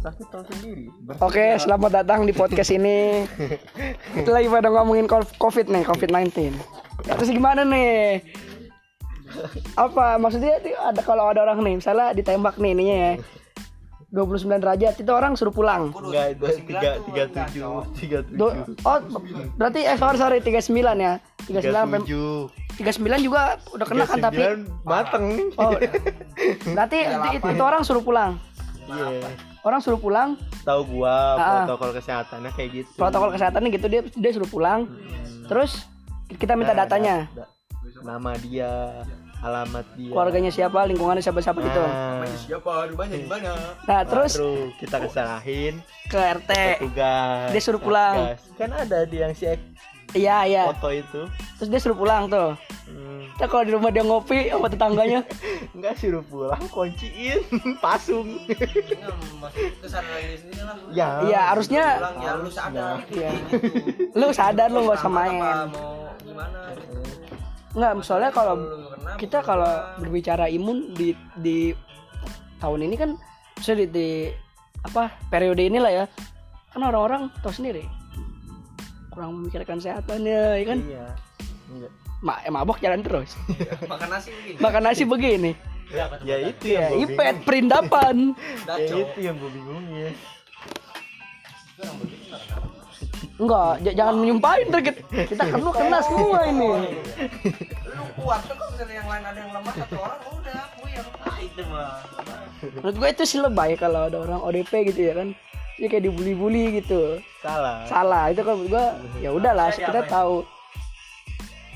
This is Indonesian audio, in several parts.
tahu sendiri. Oke, selamat datang di podcast ini. Kita lagi pada ngomongin co- COVID nih, COVID-19. Terus gimana nih? Apa maksudnya ada kalau ada orang nih, misalnya ditembak nih ininya ya. 29 derajat itu orang suruh pulang. Enggak itu tiga tiga tujuh tiga tujuh oh, berarti eh sorry sorry 39 ya. 39 tiga sampai tujuh 39 juga udah kena kan tapi mateng nih. Oh, berarti itu, itu orang suruh pulang. Iya. Orang suruh pulang, Tahu gua Ah. protokol kesehatannya kayak gitu. protokol kesehatannya gitu dia dia suruh pulang. Terus kita minta Nah, datanya. da- da- nama dia, alamat dia. Keluarganya siapa, lingkungannya siapa-siapa gitu. Nah, Siapa rumahnya di mana? Nah, terus baru kita kesalahin ke RT. tugas. Dia suruh pulang. Kan ada di yang si Iya, iya. foto itu. Terus dia suruh pulang tuh. Hmm, Kita kalau di rumah dia ngopi sama tetangganya, enggak suruh pulang, kunciin, pasung. Lah. ya. iya harusnya Pulang ya lu sadar. Iya. lu sadar lu nggak usah main. mau gimana? Nggak, soalnya kalau kita kalau berbicara imun di di tahun ini kan maksudnya di, di apa periode inilah ya kan orang-orang tahu sendiri kurang memikirkan kesehatannya ya kan Iya. Enggak. Ma eh, mabok jalan terus makan nasi begini. makan nasi begini Ya itu ya yang gua ipet perindapan Ya itu yang gue bingung ya. enggak j- jangan menyumpahin ntar kita, kita kan lu kena semua ini Lu kuat tuh kalau misalnya yang lain ada yang lemah satu orang udah aku yang ah itu mah. menurut gue itu sih lebay kalau ada orang ODP gitu ya kan dia kayak dibully-bully gitu. Salah. salah. Itu kan gue ya udahlah kita tahu.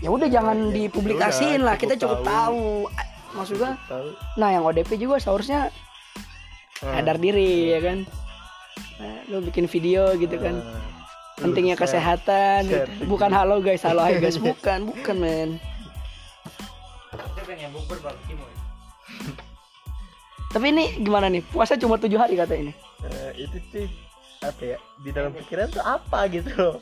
Ya udah jangan dipublikasiin Udah, lah. Kita cukup tahu. Ah, maksud gue Tahu. nah yang ODP juga seharusnya Nah, sadar diri ya kan? Nah, lu bikin video gitu kan. Nah, pentingnya kesehatan. Gitu. bukan halo guys. Halo hai guys. Bukan bukan men. Dia pengen bubur barbecue mau. Tapi ini gimana nih? Puasa cuma tujuh hari kata ini. Eh, itu sih apa ya di dalam pikiran tuh apa gitu loh.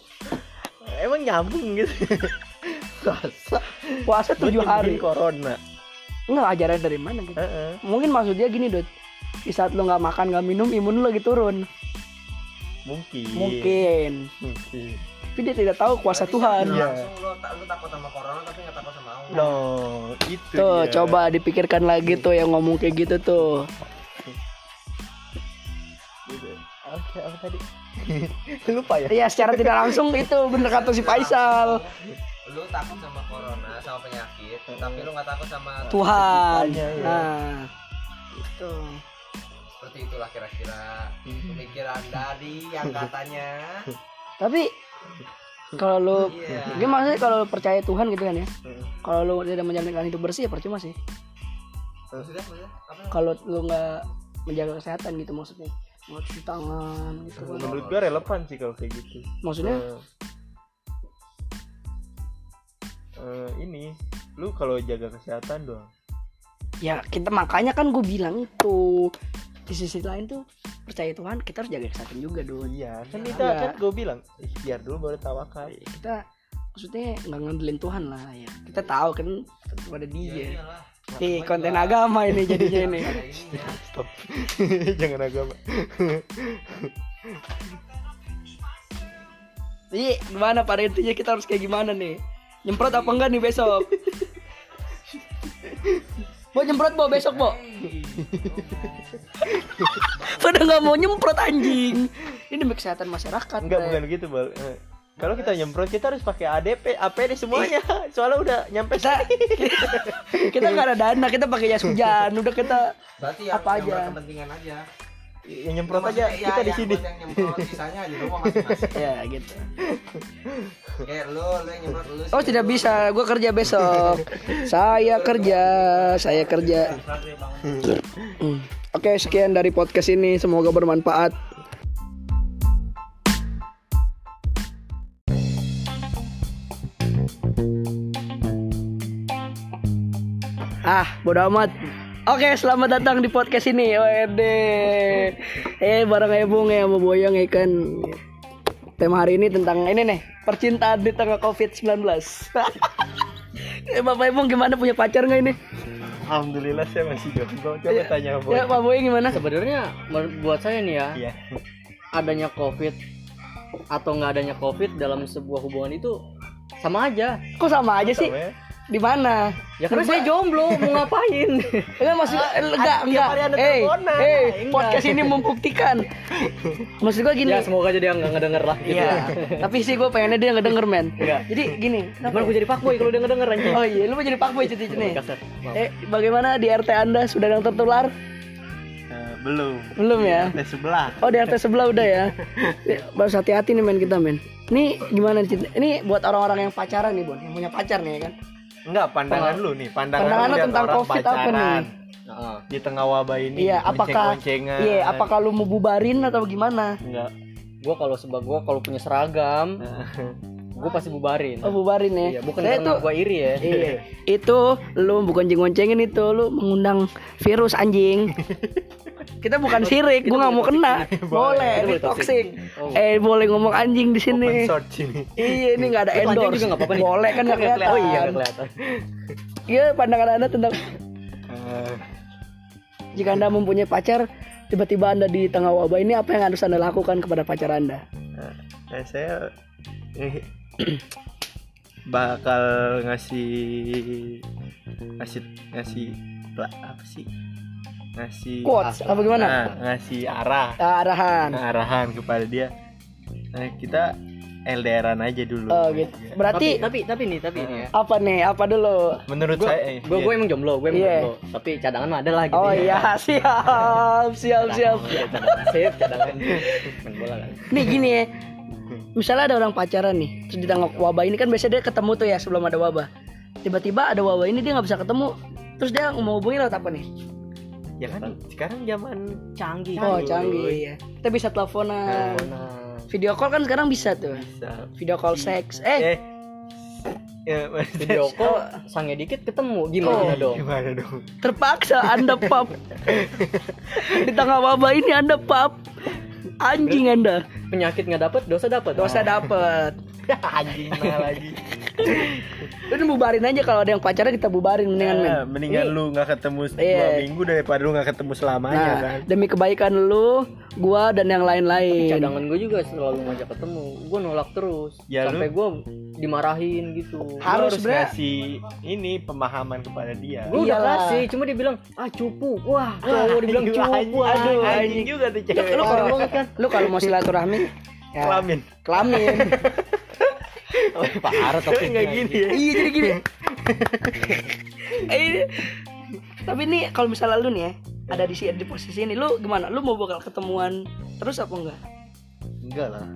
Emang nyambung gitu. Masa puasa tujuh hari. corona. Nggak ajaran dari mana gitu? Heeh. mungkin maksudnya gini dud di saat lu nggak makan nggak minum imun lu lagi turun. Mungkin. Mungkin. Mungkin. Tapi dia tidak tahu kuasa Tuhan. Iya. Langsung ta- lu takut sama corona tapi nggak takut sama Allah. no itu tuh dia. coba dipikirkan lagi tuh yang ngomong kayak gitu tuh. Gitu. oke apa tadi? Lupa ya? Iya secara tidak langsung itu bener kata si Faisal. Lu takut sama corona, sama penyakit, tapi lu nggak takut sama Tuhan. Penciptanya, ya. nah. Itu. Seperti itulah kira-kira pemikiran dari yang katanya. Tapi kalau lu Iya. dia maksudnya kalau lu percaya Tuhan gitu kan ya. Heeh. kalau lu tidak menjalankan hidup bersih ya percuma sih. Maksudnya maksudnya apa kalau lu nggak menjaga kesehatan gitu maksudnya. Mau cuci tangan gitu kan. Menurut gua relevan sih kalau kayak gitu. Maksudnya? Eh, eh, ini lu kalau jaga kesehatan doang? Ya kita makanya kan gue bilang itu di sisi lain tuh percaya Tuhan kita harus jaga kesehatan juga dong iya kan Iya. kita kan gue bilang ikhtiar dulu baru tawakal. Kita maksudnya nggak ngandelin Tuhan lah ya. Kita tahu kan pada dia. Iyalah. Nih konten agama ini jadinya ini. Stop. Jangan agama. Jadi gimana pada intinya kita harus kayak gimana nih? Nyemprot apa enggak nih besok? Mau nyemprot mau besok mau Pada nggak mau nyemprot anjing. Ini demi kesehatan masyarakat enggak bukan gitu bal. Eh, kalau kita nyemprot kita harus pakai ADP APD semuanya. Soalnya udah nyampe kita kita, kita nggak ada dana kita pakai jas hujan. Udah kita berarti yang, Apa yang aja? berkepentingan aja yang nyemprot aja ya, kita di yang sini. yang nyemprot sisanya di rumah masing-masing ya gitu. Kayak lu lu yang nyemprot lu oh tidak bisa gue kerja besok. Saya kerja saya kerja. Oke sekian dari podcast ini. Semoga bermanfaat. Ah, bodo amat. Oke, selamat datang di podcast ini. Wede. Eh, bareng Ebung ya sama Boyong ya kan. Tema hari ini tentang ini nih, percintaan di tengah Covid-19. eh, Bapak Ebung gimana punya pacar nggak ini? Alhamdulillah saya masih jomblo. Coba Iya. tanya boy. Ya Pak Boy gimana? Sebenarnya buat saya nih ya, Iya. adanya covid atau nggak adanya covid dalam sebuah hubungan itu sama aja. Kok sama aja sih? Sama ya. Di mana? Ya karena saya jomblo, mau ngapain? Enggak maksud enggak enggak. ada Eh, eh, Enggak. podcast ini membuktikan. Maksud gua gini. ya semoga aja dia nggak ngedenger lah gitu. Iya. Tapi sih gua pengennya dia ngedenger men. Enggak. Jadi gini. Gimana gue jadi fuckboy kalau dia ngedenger anjing? Oh iya, lu mau jadi fuckboy. Maaf. Eh, bagaimana di RT Anda sudah ada yang tertular? Eh, belum. Belum ya? Tes sebelah. Oh di RT sebelah udah ya. Baru hati-hati nih men kita men. Ini gimana? Ini buat orang-orang yang pacaran nih Bon, yang punya pacar nih ya kan. Enggak, pandangan lu nih, pandangan, Pandangan lu tentang orang Covid apa nih? Heeh. Di tengah wabah ini. Iya, apakah. Iya, apakah lu mau bubarin atau gimana? Enggak. Gue kalau sebab gue kalau punya seragam, gue pasti bubarin. Oh, bubarin ya. Iya, bukan Saya karena gue iri ya. Iya. Itu lu bukan gonceng-goncengin itu, lu mengundang virus anjing. Kita bukan sirik, gua nggak mau kena. Boleh, ini toxic. Oh. Eh, boleh ngomong anjing di sini. Iya, ini nggak ada endorse. Boleh kan nggak kelihatan. Oh iya kelihatan. Iya, pandangan Anda tentang Eh, jika Anda mempunyai pacar, tiba-tiba Anda di tengah wabah ini apa yang harus Anda lakukan kepada pacar Anda? eh, saya bakal ngasih ngasih ngasih apa sih ngasih Quotes apa gimana? Nah, ngasih arah Ah, arahan. arahan kepada dia nah, kita LDRan aja dulu Oh gitu. Tapi Berarti tapi tapi nih tapi ini ya. apa nih? Apa dulu? menurut Gue saya eh, gue iya. emang jomblo, gue emang Iya. jomblo. Tapi cadangan mah ada lah gitu. Oh iya, siap, siap, siap. Iya, cadangan. Sip, cadangan. Main bola kan. Nih gini ya. Misalnya ada orang pacaran nih, terus di tengah wabah ini kan biasanya dia ketemu tuh ya sebelum ada wabah. Tiba-tiba ada wabah ini dia nggak bisa ketemu, terus dia mau hubungi lewat apa nih? Ya kan sekarang zaman canggih Oh canggih ya. Kita bisa teleponan, Nah, video call kan sekarang bisa tuh. bisa Video call seks. Eh, eh ya, video call sange dikit ketemu gimana Oh. dong? gimana dong terpaksa Anda pap. di tengah wabah ini Anda pap. Anjing Anda. Penyakit nggak dapet, dosa dapet. Dosa dapet. anjing lagi Udah bubarin aja kalau ada yang pacaran kita bubarin mendingan men. Nah, mendingan lu nggak ketemu dua Iya. minggu daripada lu nggak ketemu selamanya Nah, kan demi kebaikan lu, gua dan yang lain-lain. Cadangan gue juga selalu ngajak ketemu. Gue nolak terus. Ya, sampai lu- gue dimarahin gitu. Lu Harus, harus Bre. ngasih ini pemahaman kepada dia Gue udah kasih, cuma dia bilang ah cupu. Wah, cowok dibilang Aduh, cupu. anjing, Aduh, anjing anjing. juga tuh Lu, cewek lu kalau kan. lu kalau mau silaturahmi ya, kelamin kelamin. Oh, parah tapi nggak gini ya iya jadi gini. Eh, tapi nih kalau misalnya lu nih ya ada di di posisi ini lu gimana? Lu mau bakal ketemuan terus apa enggak? enggak lah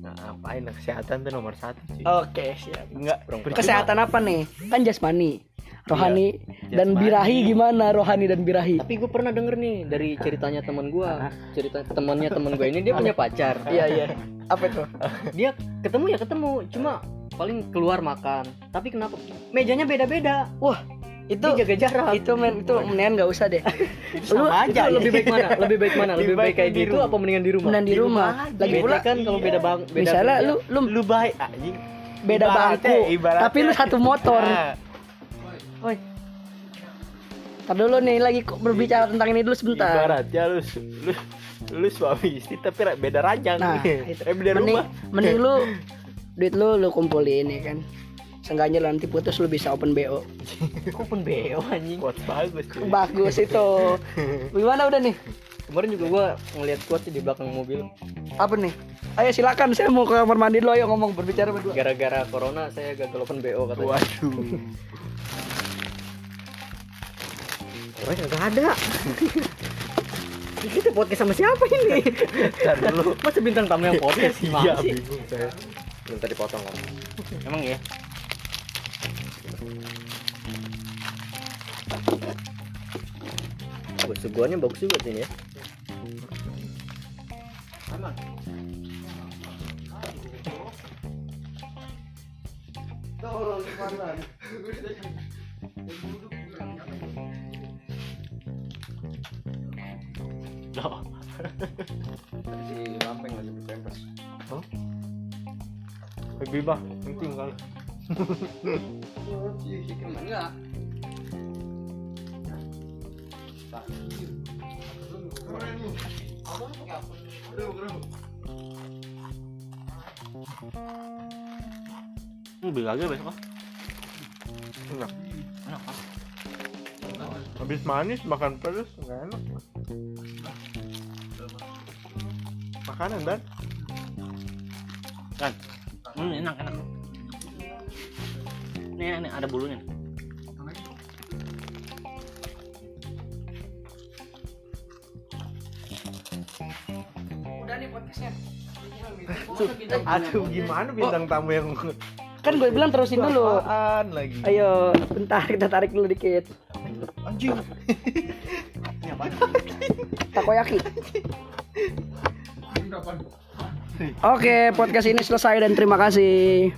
nah, ngapain lah kesehatan tuh nomor satu sih Oke, siap. enggak. Kesehatan apa nih? Kan jasmani, rohani Iya, dan birahi gimana? Rohani dan birahi. Tapi gue pernah denger nih dari ceritanya teman gue, cerita temannya teman gue ini dia punya pacar. Iya, iya. Apa itu? Dia ketemu ya ketemu, cuma paling keluar makan. Tapi kenapa? Mejanya beda-beda. Wah, itu Dia jaga jarak. itu men itu mendingan nggak usah deh. Lu sama aja Itu lebih baik mana? Lebih baik mana? Lebih Lebih baik baik kayak di gitu apa mendingan di rumah? mendingan di rumah. Lagi pula kan kalau beda bang, beda misalnya lu lu lu baik anjing beda bangku, tapi lu satu motor. Woi. Tar dulu nih lagi kok berbicara tentang ini dulu sebentar. ibaratnya lu lu lu suami istri tapi beda ranjang Nah, itu. eh beda mending, rumah mending lu duit lu lu kumpulin ya kan. Seenggaknya lu nanti putus lu bisa open BO. Kok pun beo anjing. Quotes bagus cuy Bagus itu. Gimana udah nih? Kemarin juga gua ngeliat quote di belakang mobil. Apa nih? Ayo silakan saya mau ke kamar mandi dulu ayo ngomong berbicara berdua. Gara-gara corona saya gagal open BO katanya. waduh Orang kagak ada. Kita podcast sama siapa ini? Ntar dulu Masa bintang tamu yang podcast sih? iya sih? bingung saya Minta dipotong kan? Emang ya? Bagus, seguannya bagus juga sih ini ya. Loh. Si Lampeng lagi berpempes. Lebih bah, penting kali. Enggak. Hmm, beli lagi besok ah. Enak. Enak ah. Habis manis makan pedes nggak enak. Makanan dan Kan. Hmm, enak enak. Nih, nih ada bulunya. nih. Udah nih podcastnya. aduh gimana bintang tamu yang Kan gue bilang terusin dulu. Lagi? Ayo, bentar kita tarik dulu dikit. Anjing. Takoyaki. Oke, podcast ini selesai dan terima kasih.